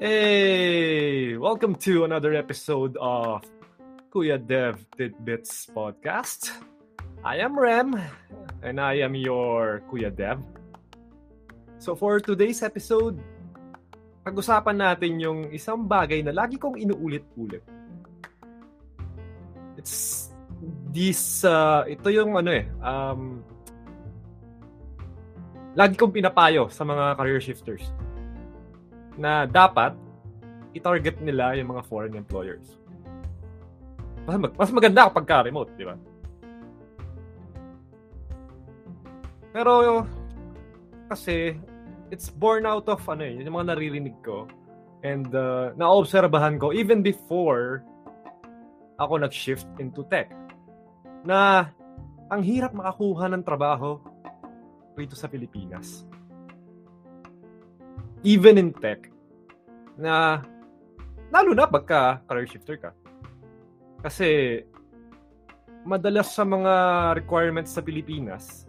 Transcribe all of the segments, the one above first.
Hey, welcome to another episode of Kuya Dev Tidbits podcast. I am Rem, and I am your Kuya Dev. So for today's episode, pag-usapan natin yung isang bagay na lagi kong inuulit-ulit. It's this, uh, ito yung ano eh, um, lagi kong pinapayo sa mga career shifters na dapat i-target nila yung mga foreign employers. Mas, mag- mas maganda kapag ka-remote, di ba? Pero kasi it's born out of ano eh, yung mga naririnig ko and uh, naobserbahan ko even before ako nag-shift into tech na ang hirap makakuha ng trabaho rito sa Pilipinas even in tech, na lalo na pagka career shifter ka. Kasi madalas sa mga requirements sa Pilipinas,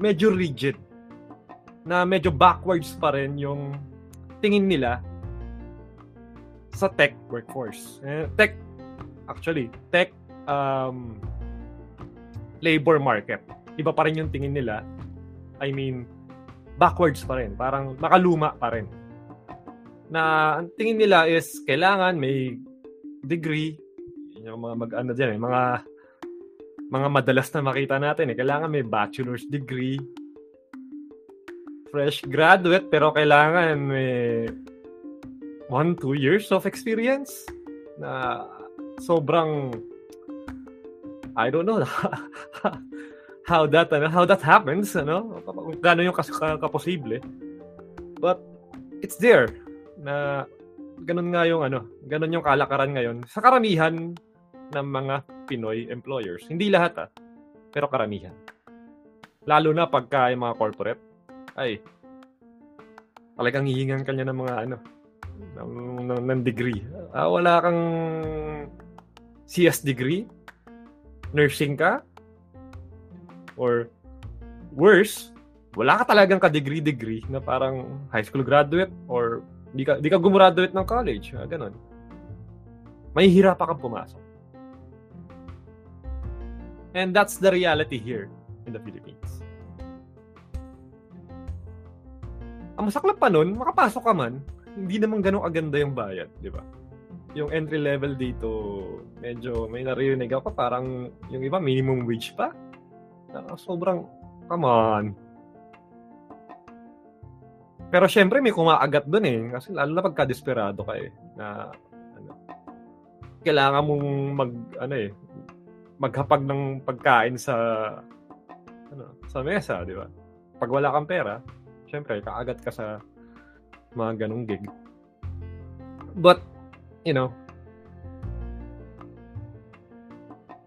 medyo rigid. Na medyo backwards pa rin yung tingin nila sa tech workforce. Eh, tech, actually, tech um, labor market. Iba pa rin yung tingin nila. I mean, backwards pa rin. Parang makaluma pa rin. Na ang tingin nila is kailangan may degree. Yung mga mag ano dyan eh, mga mga madalas na makita natin eh. Kailangan may bachelor's degree. Fresh graduate pero kailangan may one, two years of experience na sobrang I don't know how that ano, how that happens, ano? Gaano yung kas kaposible. But it's there na ganun nga yung ano, ganun yung kalakaran ngayon sa karamihan ng mga Pinoy employers. Hindi lahat ah, pero karamihan. Lalo na pagka yung mga corporate, ay, talagang hihingan kanya ng mga ano, ng, ng, ng degree. Ah, wala kang CS degree, nursing ka, or worse, wala ka talagang ka-degree-degree na parang high school graduate or di ka, di ka gumraduate ng college. Ah, ganun. May hirap kang pumasok. And that's the reality here in the Philippines. Ang masaklap pa nun, makapasok ka man, hindi naman ganun aganda yung bayad, di ba? Yung entry level dito, medyo may naririnig ako parang yung iba minimum wage pa. Uh, sobrang, come on. Pero syempre may kumaagat doon eh. Kasi lalo na pagka desperado ka eh. Na, ano, kailangan mong mag, ano eh, maghapag ng pagkain sa, ano, sa mesa, di ba? Pag wala kang pera, syempre, kaagat ka sa mga ganong gig. But, you know,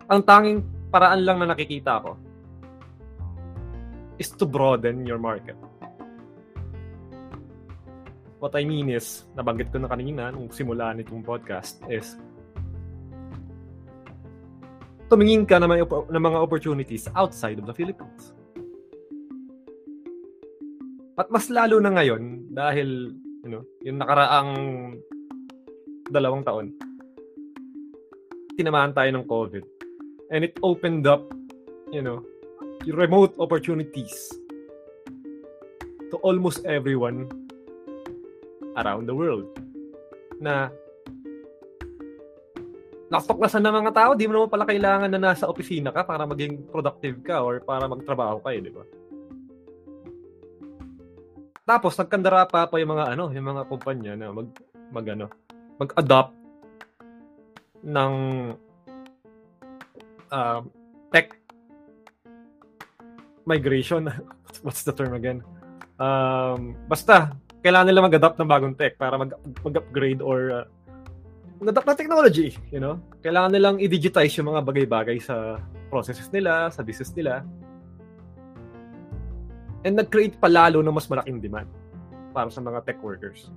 ang tanging paraan lang na nakikita ko is to broaden your market. What I mean is, nabanggit ko na kanina nung simula nitong podcast is tumingin ka ng ng mga opportunities outside of the Philippines. At mas lalo na ngayon dahil you know, yung nakaraang dalawang taon tinamaan tayo ng COVID. And it opened up, you know, remote opportunities to almost everyone around the world. Na nakapaklasan ng mga tao, di mo naman pala kailangan na nasa opisina ka para maging productive ka or para magtrabaho ka, eh, di ba? Tapos nagkandara pa pa yung mga ano, yung mga kumpanya na mag mag ano, mag-adopt ng uh, migration. What's the term again? Um, basta, kailangan nila mag-adapt ng bagong tech para mag- mag-upgrade or uh, mag-adapt ng technology, you know? Kailangan nilang i-digitize yung mga bagay-bagay sa processes nila, sa business nila. And nag-create pa lalo ng mas malaking demand para sa mga tech workers.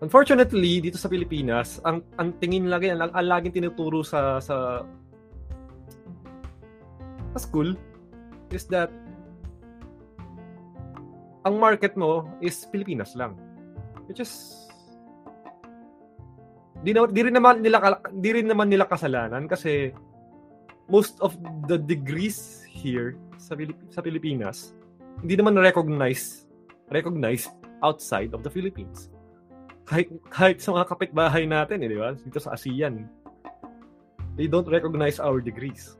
Unfortunately, dito sa Pilipinas, ang ang tingin lagi ang, ang laging tinuturo sa sa sa school is that ang market mo is Pilipinas lang. Which is di, na, di rin naman nila di rin naman nila kasalanan kasi most of the degrees here sa Pilip- sa Pilipinas hindi naman recognize recognize outside of the Philippines. Kahit, kahit sa mga kapitbahay natin, eh, di ba? Dito sa ASEAN, they don't recognize our degrees.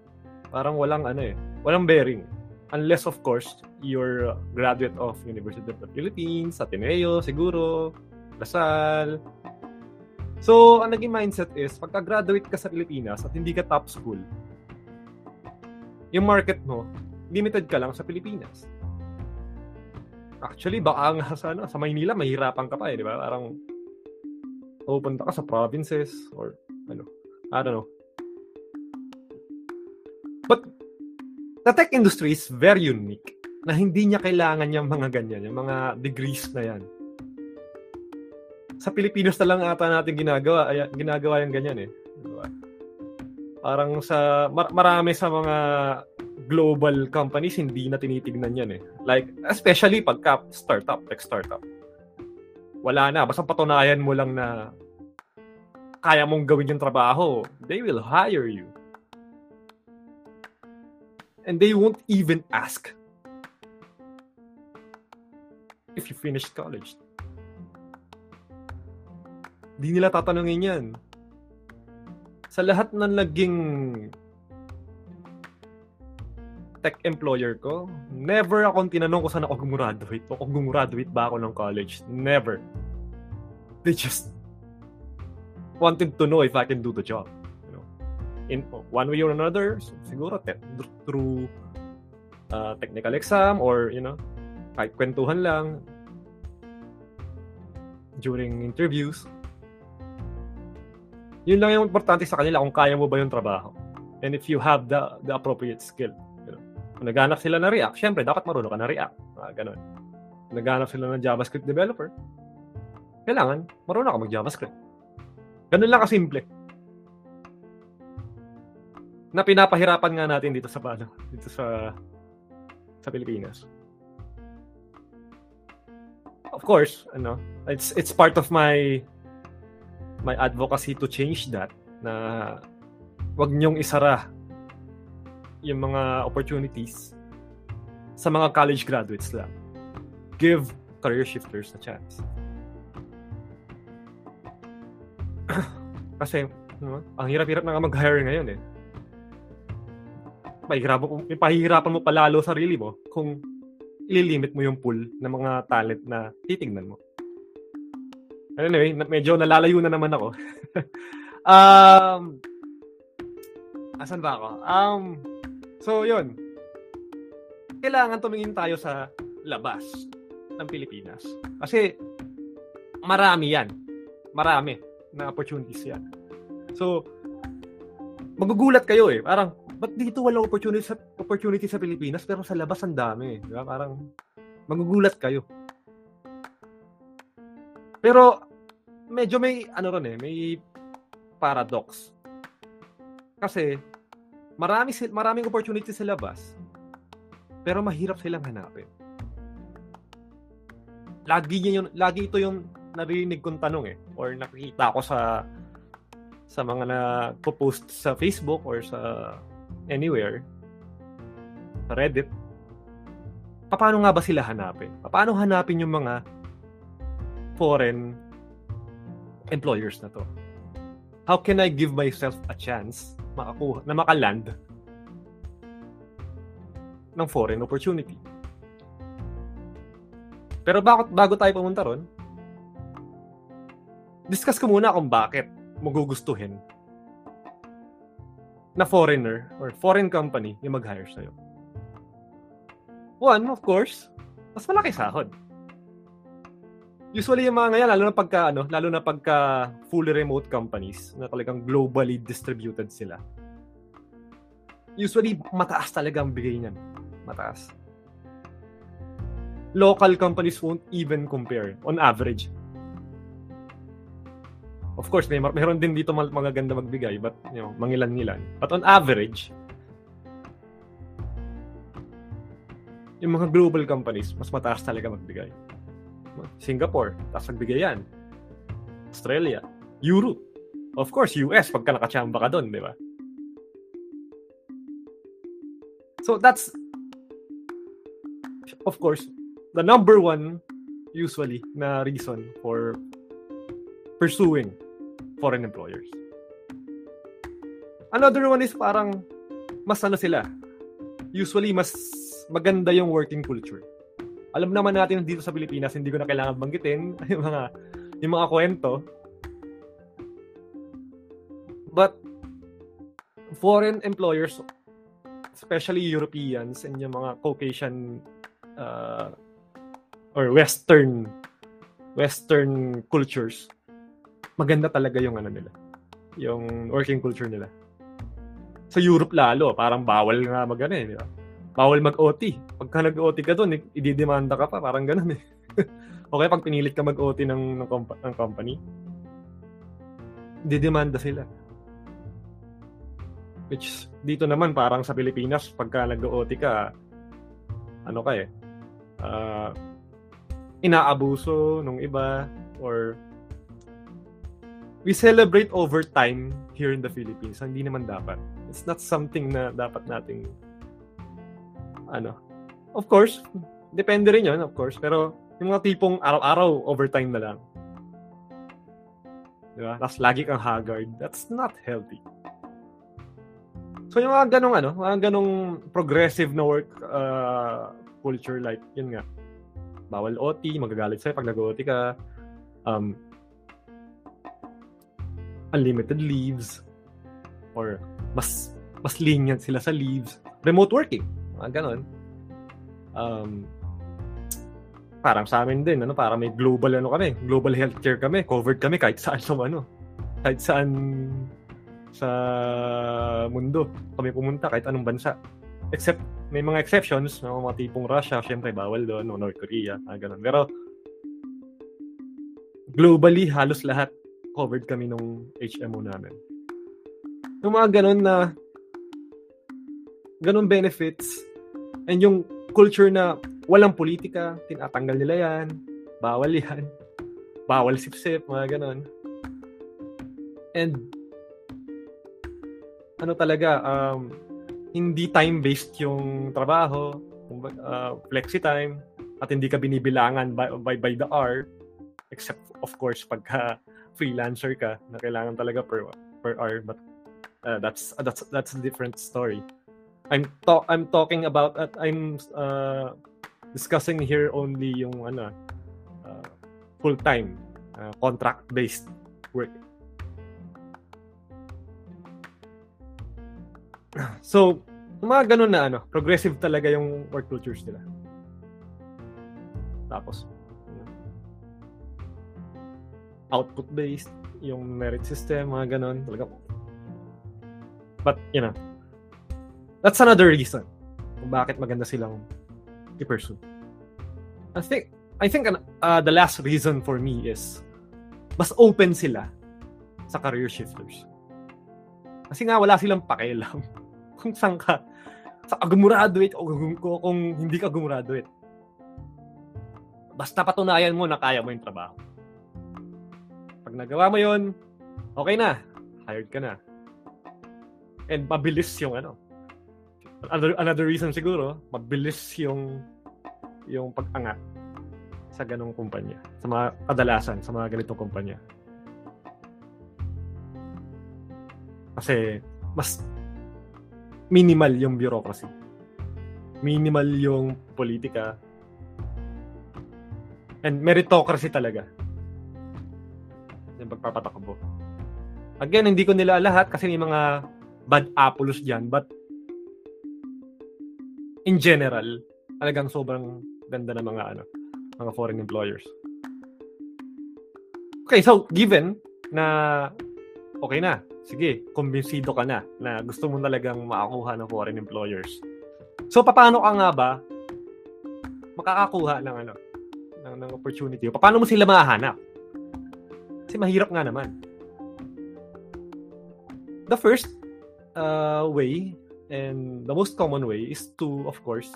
Parang walang ano eh, walang bearing. Unless of course, you're graduate of University of the Philippines, Ateneo, siguro, Lasal. So, ang naging mindset is, pagka-graduate ka sa Pilipinas at hindi ka top school, yung market mo, limited ka lang sa Pilipinas. Actually, baka nga sa, ano, sa Maynila, mahirapan ka pa eh, di ba? Parang, pupunta ka sa provinces or ano, I don't know. But, the tech industry is very unique na hindi niya kailangan yung mga ganyan, yung mga degrees na yan. Sa Pilipinas na lang ata natin ginagawa, ay, ginagawa yung ganyan eh. Diba? Parang sa, mar- marami sa mga global companies, hindi na tinitignan yan eh. Like, especially pagka startup, tech startup. Wala na. Basta patunayan mo lang na kaya mong gawin yung trabaho, they will hire you. And they won't even ask if you finished college. Di nila tatanungin yan. Sa lahat ng naging tech employer ko, never akong tinanong kung saan ako gumraduate o kung gumraduate ba ako ng college. Never. They just wanted to know if I can do the job. You know, in one way or another, siguro te- through uh, technical exam or, you know, kahit kwentuhan lang during interviews. Yun lang yung importante sa kanila kung kaya mo ba yung trabaho. And if you have the the appropriate skill. Naghanap sila ng React, syempre, dapat marunong ka ng React. Ah, ganun. Naghanap sila ng JavaScript developer, kailangan marunong ka mag-JavaScript. Ganun lang kasimple. Na pinapahirapan nga natin dito sa ano, dito sa sa Pilipinas. Of course, ano, it's it's part of my my advocacy to change that na wag niyong isara yung mga opportunities sa mga college graduates lang. Give career shifters a chance. Kasi, no, ang hirap-hirap na mag-hire ngayon eh. Pahihirapan, pahihirapan mo palalo sarili mo kung ililimit mo yung pool ng mga talent na titignan mo. Anyway, medyo nalalayo na naman ako. um, asan ba ako? Um, so, yun. Kailangan tumingin tayo sa labas ng Pilipinas. Kasi, marami yan. Marami na opportunities yan. So, magugulat kayo eh. Parang, ba't dito walang opportunity sa, opportunity sa Pilipinas pero sa labas ang dami. Diba? Parang, magugulat kayo. Pero, medyo may, ano ron eh, may paradox. Kasi, marami, maraming opportunity sa labas, pero mahirap silang hanapin. Lagi, yun, lagi ito yung narinig kong tanong eh, or nakikita ko sa sa mga na post sa Facebook or sa anywhere, sa Reddit, paano nga ba sila hanapin? Paano hanapin yung mga foreign employers na to? How can I give myself a chance makakuha, na makaland ng foreign opportunity? Pero bakit bago tayo pumunta ron, discuss ko muna kung bakit magugustuhin na foreigner or foreign company yung mag-hire sa'yo. One, of course, mas malaki sahod. Usually yung mga ngayon, lalo na pagka, ano, lalo na pagka fully remote companies na talagang globally distributed sila. Usually, mataas talaga ang bigay niyan. Mataas. Local companies won't even compare on average Of course, may meron din dito mga ganda magbigay, but you know, mangilan-ngilan. But on average, yung mga global companies, mas mataas talaga magbigay. Singapore, taas magbigay yan. Australia, Europe, of course, US, pagka nakachamba ka doon, di ba? So that's, of course, the number one usually na reason for pursuing foreign employers. Another one is parang mas ano sila. Usually mas maganda yung working culture. Alam naman natin dito sa Pilipinas, hindi ko na kailangan banggitin yung mga yung mga kwento. But foreign employers, especially Europeans and yung mga Caucasian uh, or Western Western cultures, maganda talaga yung ano nila, yung working culture nila. Sa Europe lalo, parang bawal nga mag ano eh, di ba? Bawal mag-OT. Pagka nag-OT ka doon, ididemanda ka pa, parang ganun eh. okay, pag pinilit ka mag-OT ng, ng, comp- ng company, didemanda sila. Which, dito naman, parang sa Pilipinas, pagka nag-OT ka, ano ka eh, uh, inaabuso nung iba, or we celebrate overtime here in the Philippines. Hindi naman dapat. It's not something na dapat nating ano. Of course, depende rin 'yon, of course, pero yung mga tipong araw-araw overtime na lang. Di ba? Tapos lagi kang haggard. That's not healthy. So yung mga ganong ano, mga ganong progressive na work uh, culture like, yun nga, bawal OT, magagalit sa'yo pag nag-OT ka, um, unlimited leaves, or mas mas lenient sila sa leaves. Remote working mga ganon. Um, parang sa amin din, ano, para may global ano kami, global healthcare kami, covered kami kahit saan sa ano, kahit saan sa mundo kami pumunta, kahit anong bansa. Except, may mga exceptions, no, mga tipong Russia, syempre bawal doon, no, North Korea, mga ganun. Pero, globally, halos lahat covered kami nung HMO namin. Yung mga ganun na ganun benefits And yung culture na walang politika, tinatanggal nila yan, bawal yan, bawal sip-sip, mga ganon. And ano talaga, um, hindi time-based yung trabaho, uh, flexi time, at hindi ka binibilangan by, by, by the hour, except of course pagka freelancer ka na kailangan talaga per per hour but uh, that's that's that's a different story. I'm to- I'm talking about at I'm uh, discussing here only yung ano uh, full-time uh, contract-based work. So, mga ganun na ano, progressive talaga yung work cultures nila. Tapos, output-based, yung merit system, mga ganun. Talaga. But, you know, That's another reason kung bakit maganda silang i-pursue. I think I think uh, the last reason for me is mas open sila sa career shifters. Kasi nga wala silang pakialam kung saan ka sa gumraduate o kung, kung hindi ka gumraduate. Basta patunayan mo na kaya mo yung trabaho. Pag nagawa mo yon, okay na. Hired ka na. And mabilis yung ano, another, another reason siguro, mabilis yung yung pag-angat sa ganong kumpanya. Sa mga kadalasan, sa mga ganitong kumpanya. Kasi mas minimal yung bureaucracy. Minimal yung politika. And meritocracy talaga. Yung pagpapatakbo. Again, hindi ko nila lahat kasi may mga bad apples dyan. But in general, talagang sobrang ganda ng mga ano, mga foreign employers. Okay, so given na okay na, sige, kumbinsido ka na na gusto mo talagang makakuha ng foreign employers. So paano ka nga ba makakakuha ng ano, ng, ng opportunity? Paano mo sila mahahanap? Kasi mahirap nga naman. The first uh, way And the most common way is to, of course,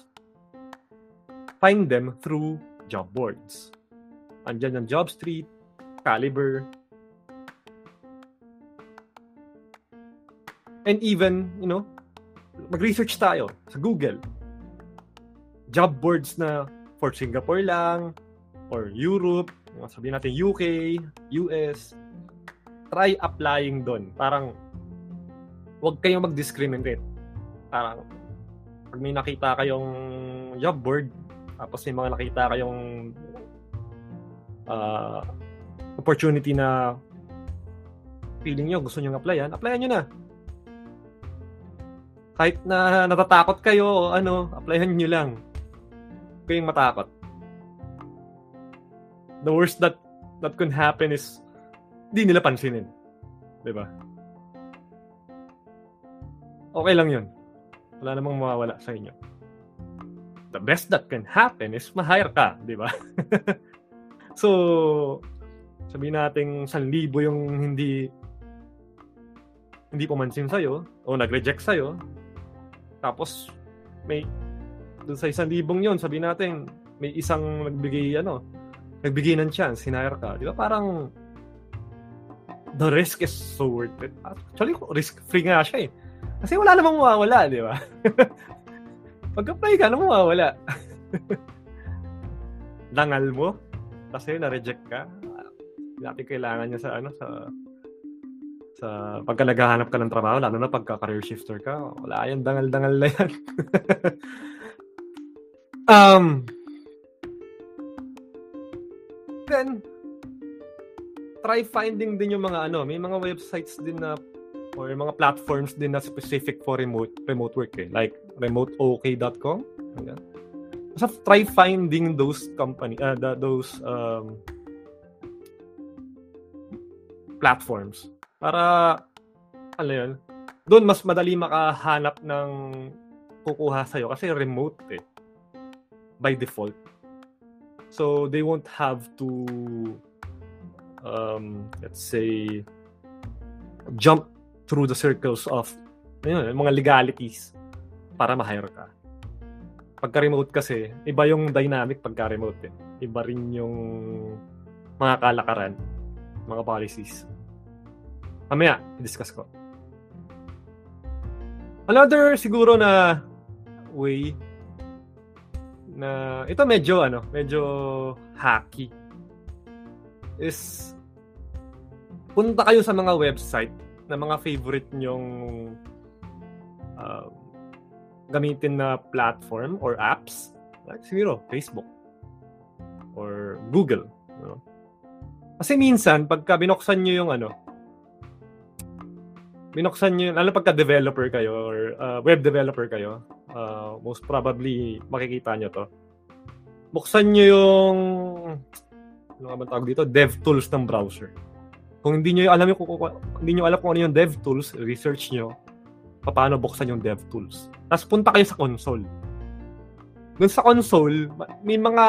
find them through job boards. Andyan yung Job Street, Caliber, and even, you know, mag-research tayo sa Google. Job boards na for Singapore lang, or Europe, sabihin natin UK, US, try applying doon. Parang, huwag kayong mag-discriminate. Parang, pag may nakita kayong job board, tapos may mga nakita kayong uh, opportunity na feeling nyo, gusto nyo applyan, applyan nyo na. Kahit na natatakot kayo, ano, applyan nyo lang. Huwag kayong matakot. The worst that that can happen is hindi nila pansinin. 'Di ba? Okay lang 'yun. Wala namang mawawala sa inyo. The best that can happen is ma-hire ka, 'di ba? so, sabihin natin 1,000 yung hindi hindi pumansin sa'yo o nag-reject sa'yo. Tapos, may doon sa 1,000 yun, sabihin natin, may isang nagbigay, ano, nagbigay ng chance, hinire ka. Di ba? Parang, the risk is so worth it. Actually, risk-free nga siya eh. Kasi wala namang mawawala, di ba? Pag-apply ka, ano mawawala? Langal mo? Kasi na-reject ka? Natin kailangan niya sa ano, sa sa pagka naghahanap ka ng trabaho, lalo na pagka career shifter ka, wala yan, dangal-dangal na yan. um, then, try finding din yung mga ano, may mga websites din na or mga platforms din na specific for remote remote work eh. Like remoteok.com. Ayan. So try finding those company uh, the, those um, platforms para ano yun, doon mas madali makahanap ng kukuha sa'yo kasi remote eh by default. So they won't have to um, let's say, jump through the circles of yun, mga legalities para ma-hire ka. Pagka-remote kasi, iba yung dynamic pagka-remote eh. Iba rin yung mga kalakaran, mga policies. Mamaya, i-discuss ko. Another siguro na way na ito medyo ano, medyo hacky is punta kayo sa mga website na mga favorite nyong uh, gamitin na platform or apps? Like siguro Facebook or Google know? kasi minsan pagka binuksan nyo yung ano binuksan nyo lalo pagka developer kayo or uh, web developer kayo uh, most probably makikita nyo to. Buksan nyo yung ano nga ba tawag dito? Dev tools ng browser kung hindi niyo alam yung kung, hindi niyo alam kung ano yung DevTools, research niyo paano buksan yung DevTools. Tapos punta kayo sa console. Doon sa console, may mga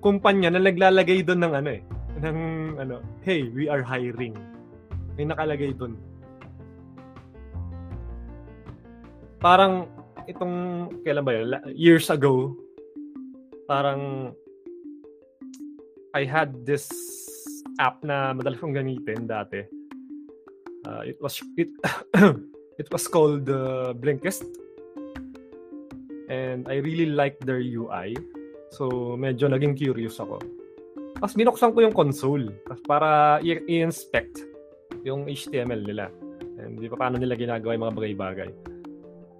kumpanya na naglalagay doon ng ano eh, ng ano, hey, we are hiring. May nakalagay doon. Parang itong kailan ba yun? Years ago, parang I had this app na madalas kong gamitin dati. Uh, it was it it was called uh, Blinkist. And I really liked their UI. So medyo naging curious ako. Tapos binuksan ko yung console para i-inspect yung HTML nila. And di pa paano nila ginagawa yung mga bagay-bagay.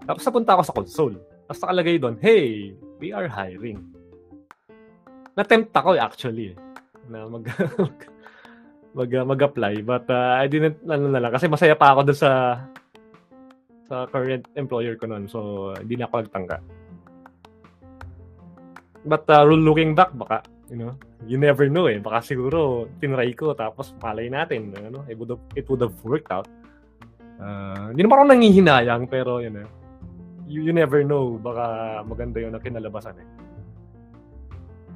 Tapos napunta ako sa console. Tapos nakalagay doon, hey, we are hiring. Na-tempt ako actually na mag mag mag-apply but uh, I didn't ano na lang kasi masaya pa ako doon sa sa current employer ko noon so hindi na ako nagtangka. But uh, looking back baka you know, you never know eh. Baka siguro tinry ko tapos malay natin, ano, it would have, it would have worked out. Uh, hindi naman ako nangihinayang pero you know, you, you never know baka maganda yun ang kinalabasan eh.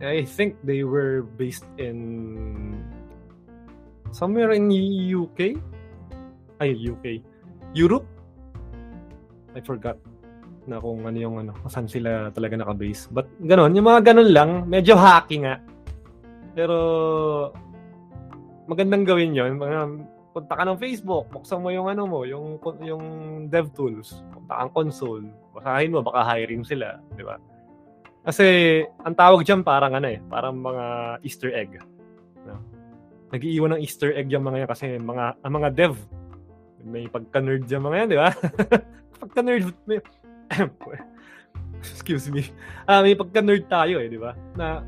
I think they were based in somewhere in UK. Ay, UK. Europe? I forgot. na kung ano yung ano, saan sila talaga nakabase. But ganun, yung mga ganun lang, medyo hacky nga. Pero magandang gawin 'yon. Mga punta ka ng Facebook, buksan mo yung ano mo, yung yung DevTools, punta kang console, basahin mo baka hiring sila, di ba? Kasi ang tawag diyan parang ano eh, parang mga Easter egg. Nag-iiwan ng Easter egg yung mga yan kasi mga ang mga dev may pagka-nerd yung mga yan, di ba? pagka-nerd may excuse me. Ah, uh, may pagka-nerd tayo eh, di ba? Na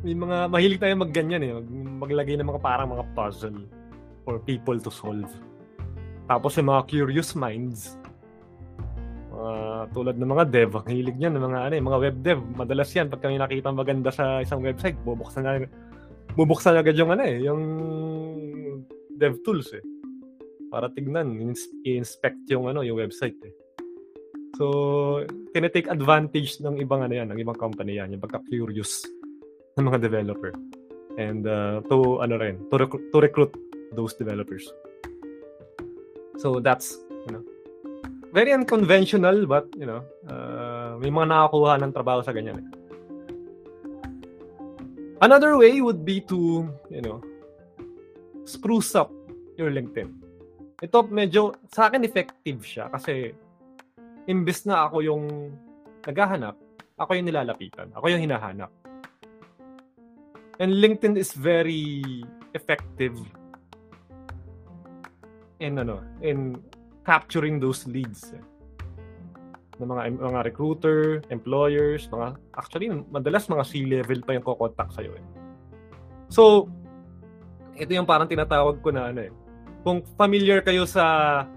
may mga mahilig tayo magganyan eh, mag, maglagay ng mga parang mga puzzle for people to solve. Tapos yung mga curious minds, mga tulad ng mga dev, ang hilig niyan ng mga ano, mga web dev, madalas yan pag kami nakita maganda sa isang website, bubuksan na bubuksan agad yung ano eh, yung dev tools eh. Para tignan, i-inspect yung ano, yung website eh. So, tinitake advantage ng ibang ano yan, ng ibang company yan, yung pagka-curious ng mga developer. And uh, to ano rin, to, rec- to recruit those developers. So that's, you know, very unconventional but, you know, uh, may mga nakakuha ng trabaho sa ganyan. Eh. Another way would be to, you know, spruce up your LinkedIn. Ito medyo, sa akin effective siya kasi imbes na ako yung naghahanap, ako yung nilalapitan. Ako yung hinahanap. And LinkedIn is very effective in ano, in capturing those leads. Eh. ng mga mga recruiter, employers, mga actually madalas mga C-level pa yung kokontak sa iyo eh. So ito yung parang tinatawag ko na ano eh. Kung familiar kayo sa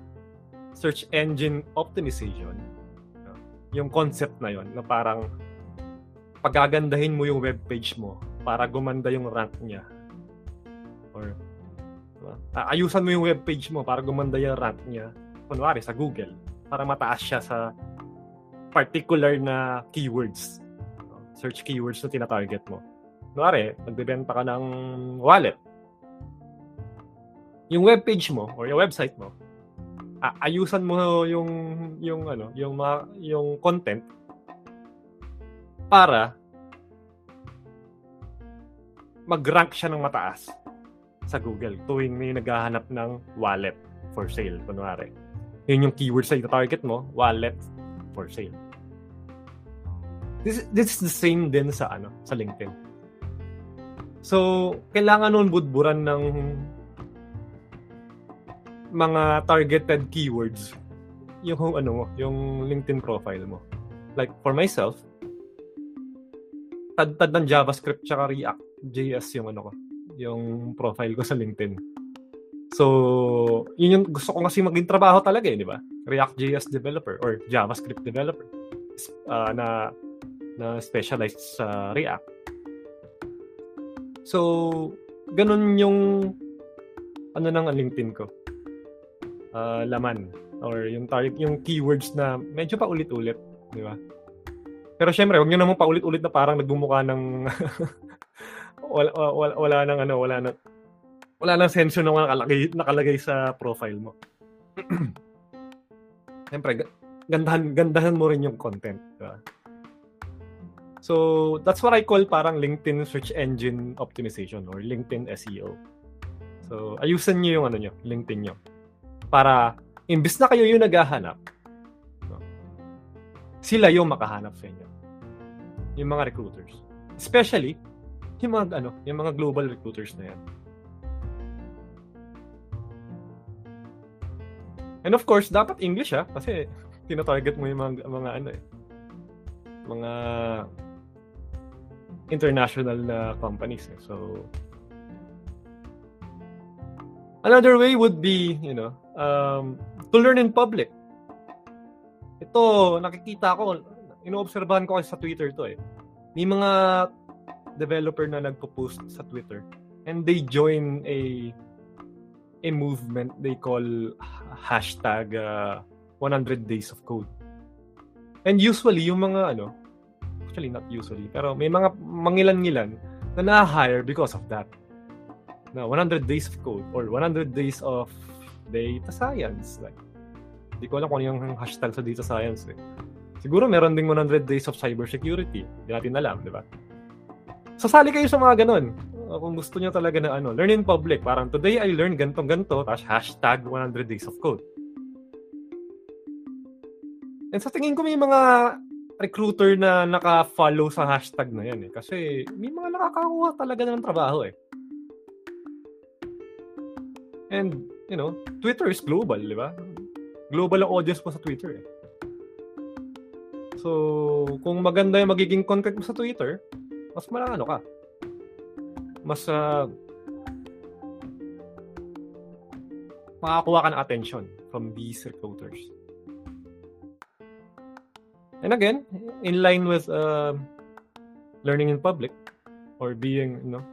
search engine optimization, yung concept na yon na parang pagagandahin mo yung web page mo para gumanda yung rank niya. Or diba? ayusan mo yung web page mo para gumanda yung rank niya. Kunwari sa Google para mataas siya sa particular na keywords. Search keywords na tina-target mo. Kunwari, nagbebenta ka ng wallet. Yung web page mo or yung website mo, ayusan mo yung yung ano, yung mga, yung content para mag-rank siya ng mataas sa Google tuwing may naghahanap ng wallet for sale, kunwari. Yun yung keyword sa target mo, wallet for sale. This, this is the same din sa ano sa LinkedIn. So, kailangan nun budburan ng mga targeted keywords yung ano mo, yung LinkedIn profile mo. Like for myself, tad-tad ng JavaScript tsaka React JS yung ano ko, yung profile ko sa LinkedIn. So, yun yung gusto ko kasi maging trabaho talaga eh, di ba? React JS developer or JavaScript developer uh, na na specialized sa React. So, ganun yung ano nang LinkedIn ko. Uh, laman or yung target yung keywords na medyo pa ulit-ulit, di ba? Pero syempre, wag niyo naman paulit-ulit na parang nagbumukha ng wala, wala, wala nang ano, wala nang wala nang senso na nakalagay, nakalagay sa profile mo. Siyempre, gandahan, gandahan mo rin yung content. Diba? So, that's what I call parang LinkedIn search engine optimization or LinkedIn SEO. So, ayusan niyo yung ano niyo, LinkedIn niyo. Para imbis na kayo yung naghahanap, no, sila yung makahanap sa inyo. Yung mga recruiters. Especially yung mga ano, yung mga global recruiters na yan. And of course, dapat English ha, kasi tinatarget mo yung mga, mga ano eh, mga international na companies. Eh. So, another way would be, you know, um, to learn in public. Ito, nakikita ko, inoobserbahan ko kasi sa Twitter to eh. May mga developer na nagpo-post sa Twitter and they join a a movement they call hashtag uh, 100 days of code. And usually yung mga ano, actually not usually, pero may mga mangilan-ngilan na na-hire because of that. Na 100 days of code or 100 days of data science like Hindi ko alam kung ano yung hashtag sa data science eh. Siguro meron ding 100 days of cybersecurity. Hindi natin alam, di ba? Sasali kayo sa mga ganun. Kung gusto niyo talaga na ano, learn in public. Parang today I learned ganito ganito, tapos hashtag 100 days of code. And sa tingin ko may mga recruiter na naka-follow sa hashtag na yan eh. Kasi may mga nakakakuha talaga ng trabaho eh. And, you know, Twitter is global, di ba? Global ang audience mo sa Twitter eh. So, kung maganda yung magiging content mo sa Twitter, mas malano ka. Mas uh, makakuha ka ng attention from these recruiters. And again, in line with uh, learning in public or being, you know,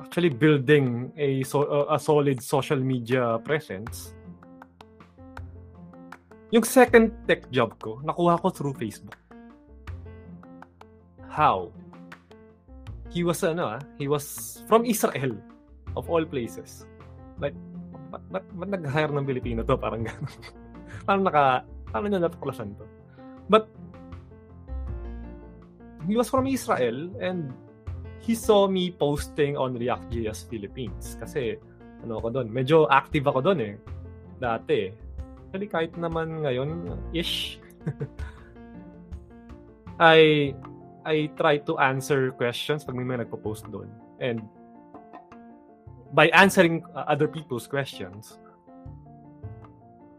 actually building a so, uh, a solid social media presence. Yung second tech job ko, nakuha ko through Facebook. How? He was ano ah, he was from Israel of all places. Like ba't, ba't, ba't nag-hire ng Pilipino to? Parang gano'n. parang naka, paano niya natuklasan to? But he was from Israel and he saw me posting on React.js Philippines kasi ano ako doon, medyo active ako doon eh. Dati. Actually, kahit naman ngayon, ish. I I try to answer questions pag may mga nagpo-post doon. And by answering uh, other people's questions,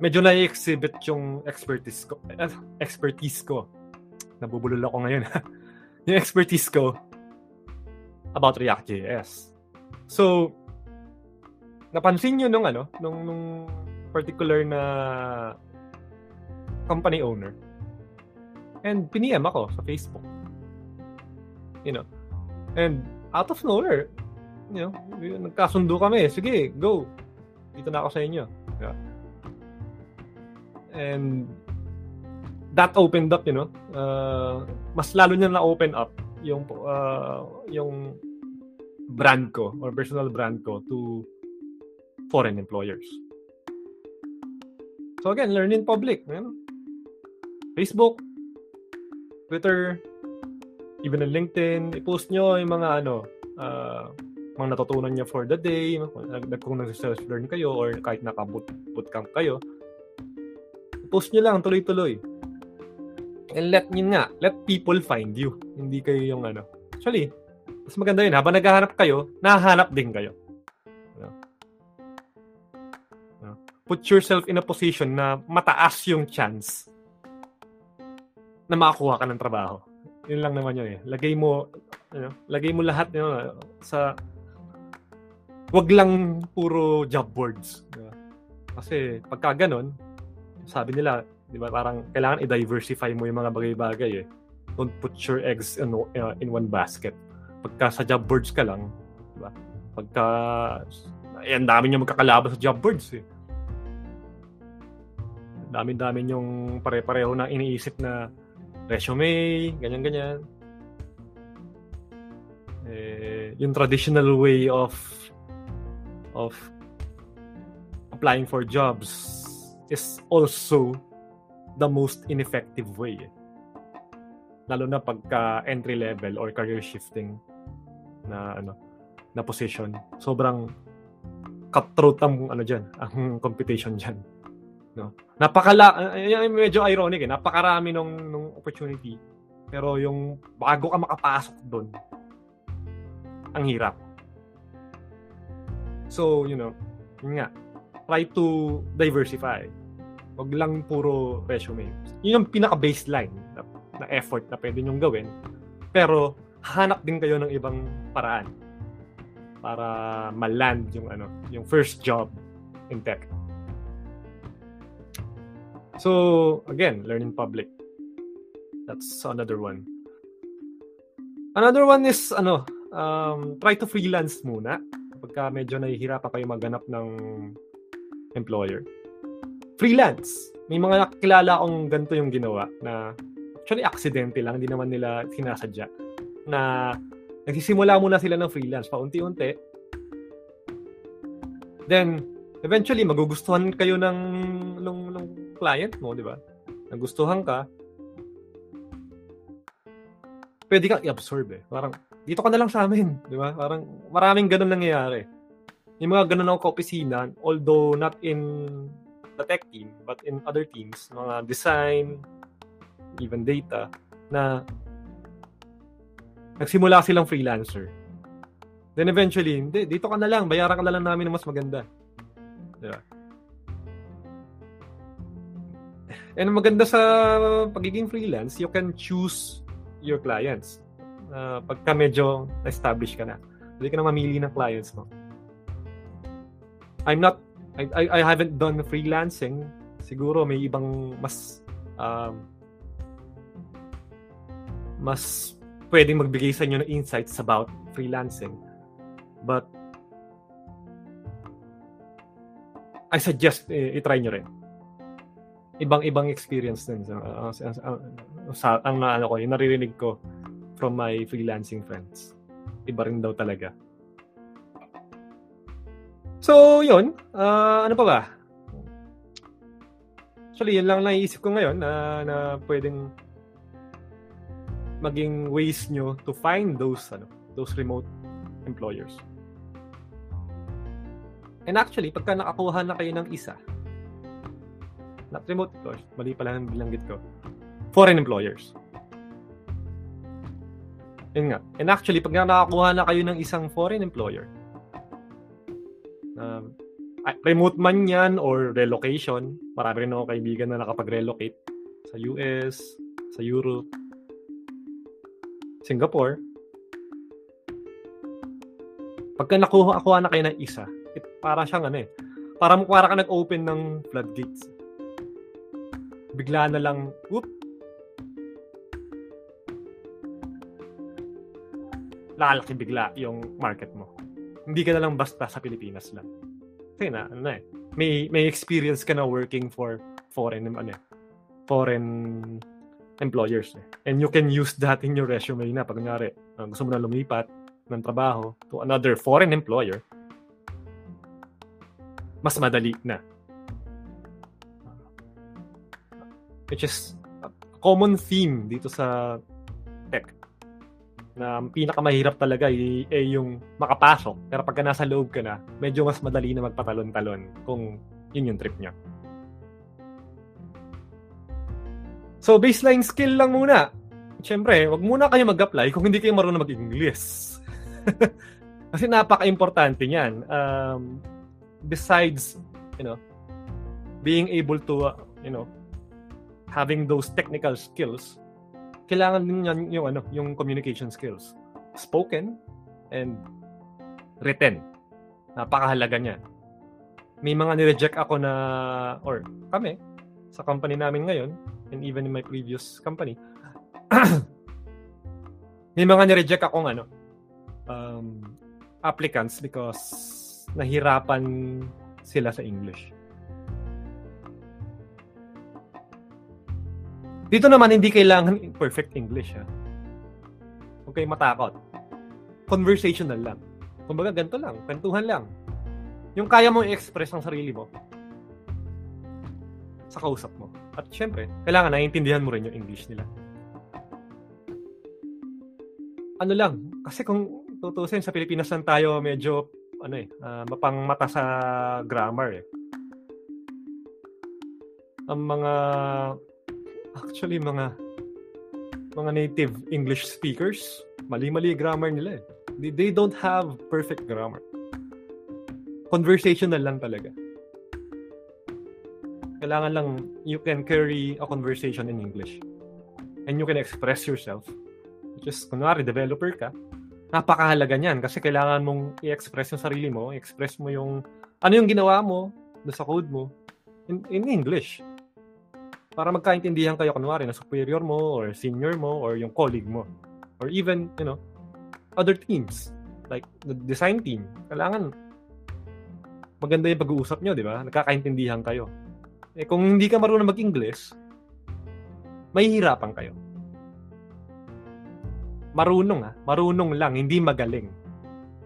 medyo na-exhibit yung expertise ko. Uh, expertise ko. Nabubulol ako ngayon. yung expertise ko about React.js. So, napansin nyo nung ano, nung, nung particular na company owner. And piniem ako sa Facebook. You know. And out of nowhere, you know, nagkasundo kami. Sige, go. Dito na ako sa inyo. Yeah and that opened up, you know, uh, mas lalo niya na-open up yung uh, yung brand ko or personal brand ko to foreign employers. So again, learn in public. You know? Facebook, Twitter, even on LinkedIn, i-post nyo yung mga ano, uh, mga natutunan niya for the day, kung nag-self-learn kayo or kahit naka-bootcamp kayo, post nyo lang tuloy-tuloy. And let yun nga, let people find you. Hindi kayo yung ano. Actually, mas maganda yun. Habang naghahanap kayo, nahahanap din kayo. You know? Put yourself in a position na mataas yung chance na makakuha ka ng trabaho. Yun lang naman yun eh. Lagay mo, know, lagay mo lahat you know, sa wag lang puro job boards. Diba? Kasi pagka ganun, sabi nila, di ba, parang kailangan i-diversify mo yung mga bagay-bagay eh. Don't put your eggs in, uh, in one basket. Pagka sa job boards ka lang, di ba? Pagka, eh, ang dami nyo magkakalaban sa job boards eh. Dami-dami yung pare-pareho na iniisip na resume, ganyan-ganyan. Eh, yung traditional way of of applying for jobs is also the most ineffective way. Lalo na pagka entry level or career shifting na ano na position. Sobrang cutthroat ang ano diyan, ang competition diyan. No? Napakala medyo ironic eh. Napakarami nung nung opportunity. Pero yung bago ka makapasok doon, ang hirap. So, you know, yun nga, try to diversify. Huwag lang puro resume. Yun yung pinaka-baseline na, na effort na pwede nyong gawin. Pero, hanap din kayo ng ibang paraan para maland yung ano, yung first job in tech. So, again, learn in public. That's another one. Another one is ano, um, try to freelance muna kapag medyo nahihirapan kayo maghanap ng employer freelance. May mga nakilala akong ganito yung ginawa na actually aksidente lang, hindi naman nila sinasadya. Na nagsisimula muna sila ng freelance paunti-unti. Then, eventually magugustuhan kayo ng nung, nung client mo, di ba? Nagustuhan ka. Pwede kang i-absorb eh. Parang, dito ka na lang sa amin, di ba? Parang, maraming ganun nangyayari. Yung mga ganun ako kaopisina, although not in the tech team, but in other teams, mga design, even data, na nagsimula silang freelancer. Then eventually, hindi, dito ka na lang, bayaran ka na lang namin ng mas maganda. Diba? And maganda sa pagiging freelance, you can choose your clients. Uh, pagka medyo established ka na. Pwede ka na mamili ng clients mo. I'm not, I, I, I haven't done freelancing. Siguro may ibang mas, um, mas pwedeng magbigay sa inyo ng insights about freelancing. But I suggest uh, i-try nyo rin. Ibang-ibang experience din sa, uh, sa, uh, sa ang ano ko, yung naririnig ko from my freelancing friends. Iba rin daw talaga. So, yun. Uh, ano pa ba? Actually, yun lang naiisip ko ngayon na, na pwedeng maging ways nyo to find those ano those remote employers. And actually, pagka nakakuha na kayo ng isa, not remote employers, mali pala ang bilanggit ko, foreign employers. Yun nga. And actually, pag nakakuha na kayo ng isang foreign employer, uh, remote man yan or relocation, marami rin ako kaibigan na nakapag-relocate sa US, sa Europe, Singapore. Pagka nakuha, nakuha na kayo ng isa, It, para siyang ano eh. Para, para ka nag-open ng floodgates. Bigla na lang, whoop, lalaki bigla yung market mo. Hindi ka na lang basta sa Pilipinas lang. Kasi na, ano eh, may, may experience ka na working for foreign, ano eh, foreign employers. Eh. And you can use that in your resume na. Pag nangyari, uh, gusto mo na lumipat ng trabaho to another foreign employer, mas madali na. Which is a common theme dito sa tech. Na pinakamahirap talaga ay, ay yung makapasok. Pero pagka nasa loob ka na, medyo mas madali na magpatalon-talon kung yun yung trip niya. So, baseline skill lang muna. Siyempre, wag muna kayo mag-apply kung hindi kayo marunong mag-English. Kasi napaka-importante niyan. Um, besides, you know, being able to, uh, you know, having those technical skills, kailangan din yan yung ano, yung communication skills. Spoken and written. Napakahalaga niya. May mga ni-reject ako na or kami sa company namin ngayon and even in my previous company. may mga ni-reject akong ano um, applicants because nahirapan sila sa English. Dito naman, hindi kailangan perfect English. Ha? Huwag kayong matakot. Conversational lang. Kumbaga, ganito lang. Kwentuhan lang. Yung kaya mong i-express ang sarili mo sa kausap mo. At syempre, kailangan naiintindihan mo rin yung English nila. Ano lang, kasi kung tutusin sa Pilipinas lang tayo medyo ano eh, uh, mapang mata sa grammar eh. Ang mga actually mga mga native English speakers, mali-mali grammar nila eh. They, they don't have perfect grammar. Conversational lang talaga. Kailangan lang you can carry a conversation in English. And you can express yourself. Is, kunwari, developer ka, napakahalaga niyan kasi kailangan mong i-express yung sarili mo, i-express mo yung ano yung ginawa mo do sa code mo in, in English. Para magkaintindihan kayo kunwari na superior mo or senior mo or yung colleague mo or even, you know, other teams like the design team. Kailangan maganda yung pag-uusap nyo, di ba? Nagkakaintindihan kayo. Eh kung hindi ka marunong mag-English, mahihirapan kayo. Marunong ah. Marunong lang, hindi magaling.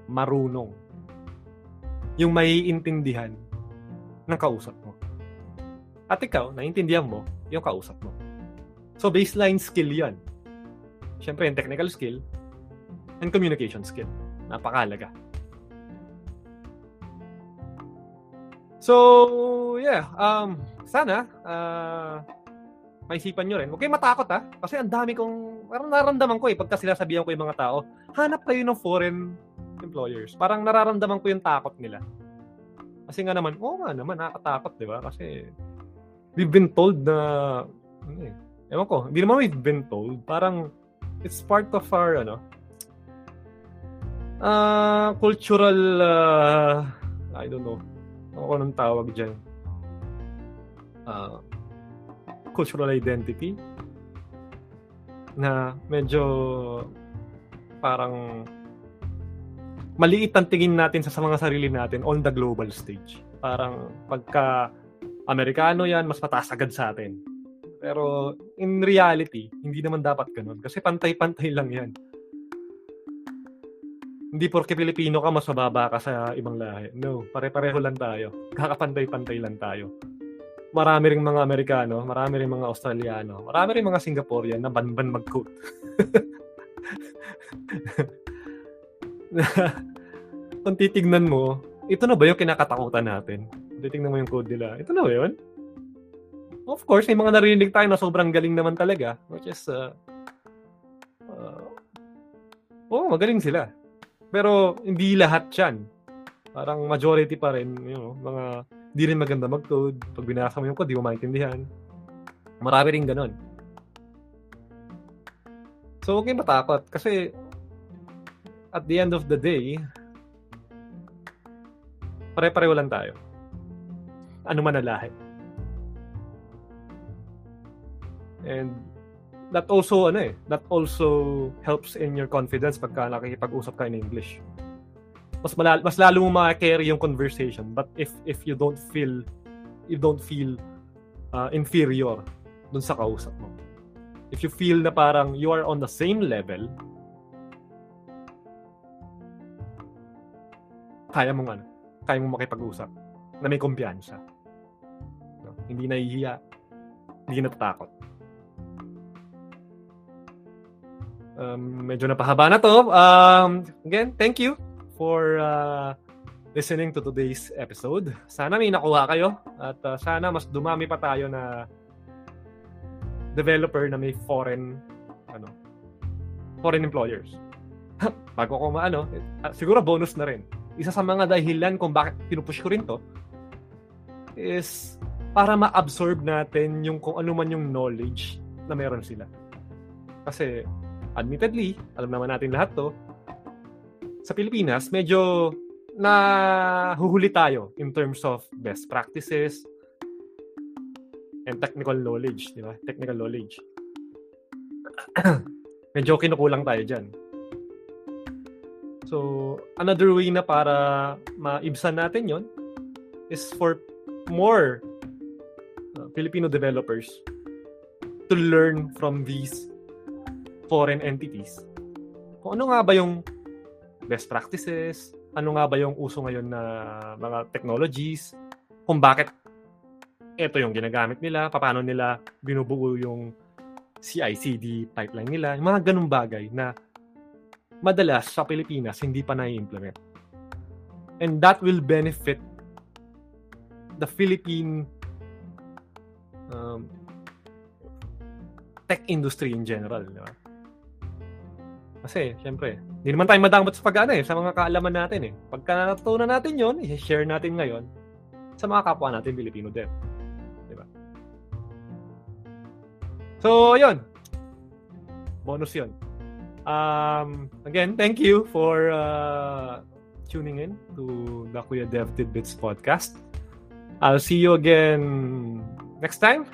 Marunong. Yung may intindihan ng kausap mo. At ikaw, naiintindihan mo yung kausap mo. So, baseline skill yan. Siyempre, yung technical skill and communication skill. Napakalaga. So, yeah. Um, sana, uh, maisipan nyo rin. Huwag kayong matakot ha. Kasi ang dami kong, parang nararamdaman ko eh, pagka sinasabihan ko yung mga tao, hanap kayo ng foreign employers. Parang nararamdaman ko yung takot nila. Kasi nga naman, oo nga naman, nakakatakot, di ba? Kasi we've been told na, ano eh, ewan ko, hindi naman we've been told, parang it's part of our, ano, uh, cultural, uh, I don't know, ano ko nang tawag dyan. Uh, cultural identity na medyo parang maliit ang tingin natin sa mga sarili natin on the global stage. Parang pagka Amerikano yan, mas mataas agad sa atin. Pero in reality, hindi naman dapat ganun. Kasi pantay-pantay lang yan. Hindi porke Pilipino ka, mas mababa ka sa ibang lahi. No, pare-pareho lang tayo. Kakapantay-pantay lang tayo marami ring mga Amerikano, marami ring mga Australiano, marami ring mga Singaporean na banban mag-code. kung titignan mo, ito na ba yung kinakatakutan natin? Titignan mo yung code nila. Ito na ba yun? Of course, may mga narinig tayo na sobrang galing naman talaga. Which is, uh, uh, oh, magaling sila. Pero hindi lahat yan. Parang majority pa rin, you know, mga di rin maganda mag-code. Pag binasa mo yung code, di mo maintindihan. Marami rin ganun. So, huwag kayong matakot. Kasi, at the end of the day, pare-pareho lang tayo. Ano man lahi. And, that also, ano eh, that also helps in your confidence pagka nakikipag-usap ka in English mas malal mas lalo mo ma-carry yung conversation but if if you don't feel you don't feel uh, inferior dun sa kausap mo if you feel na parang you are on the same level kaya mong ano kaya mong makipag-usap na may kumpiyansa? Hindi nahihiya hindi natatakot um, medyo napahaba na to um, again thank you for uh, listening to today's episode. Sana may nakuha kayo at uh, sana mas dumami pa tayo na developer na may foreign ano foreign employers. Bago ko maano, uh, siguro bonus na rin. Isa sa mga dahilan kung bakit pinupush ko rin to is para ma-absorb natin yung kung ano man yung knowledge na meron sila. Kasi admittedly, alam naman natin lahat to, sa Pilipinas, medyo nahuhuli tayo in terms of best practices and technical knowledge, di ba? Technical knowledge. medyo kinukulang tayo dyan. So, another way na para maibsan natin yon is for more Filipino developers to learn from these foreign entities. Kung ano nga ba yung best practices, ano nga ba yung uso ngayon na mga technologies, kung bakit ito yung ginagamit nila, paano nila binubuo yung CI/CD pipeline nila, yung mga ganung bagay na madalas sa Pilipinas hindi pa na-implement. And that will benefit the Philippine tech industry in general. Di ba? Kasi, syempre, hindi naman tayo madamot sa pag eh, sa mga kaalaman natin eh. Pagka natutunan natin yon i-share natin ngayon sa mga kapwa natin Filipino dev. Diba? So, yun. Bonus yun. Um, again, thank you for uh, tuning in to the Kuya Dev Tidbits podcast. I'll see you again next time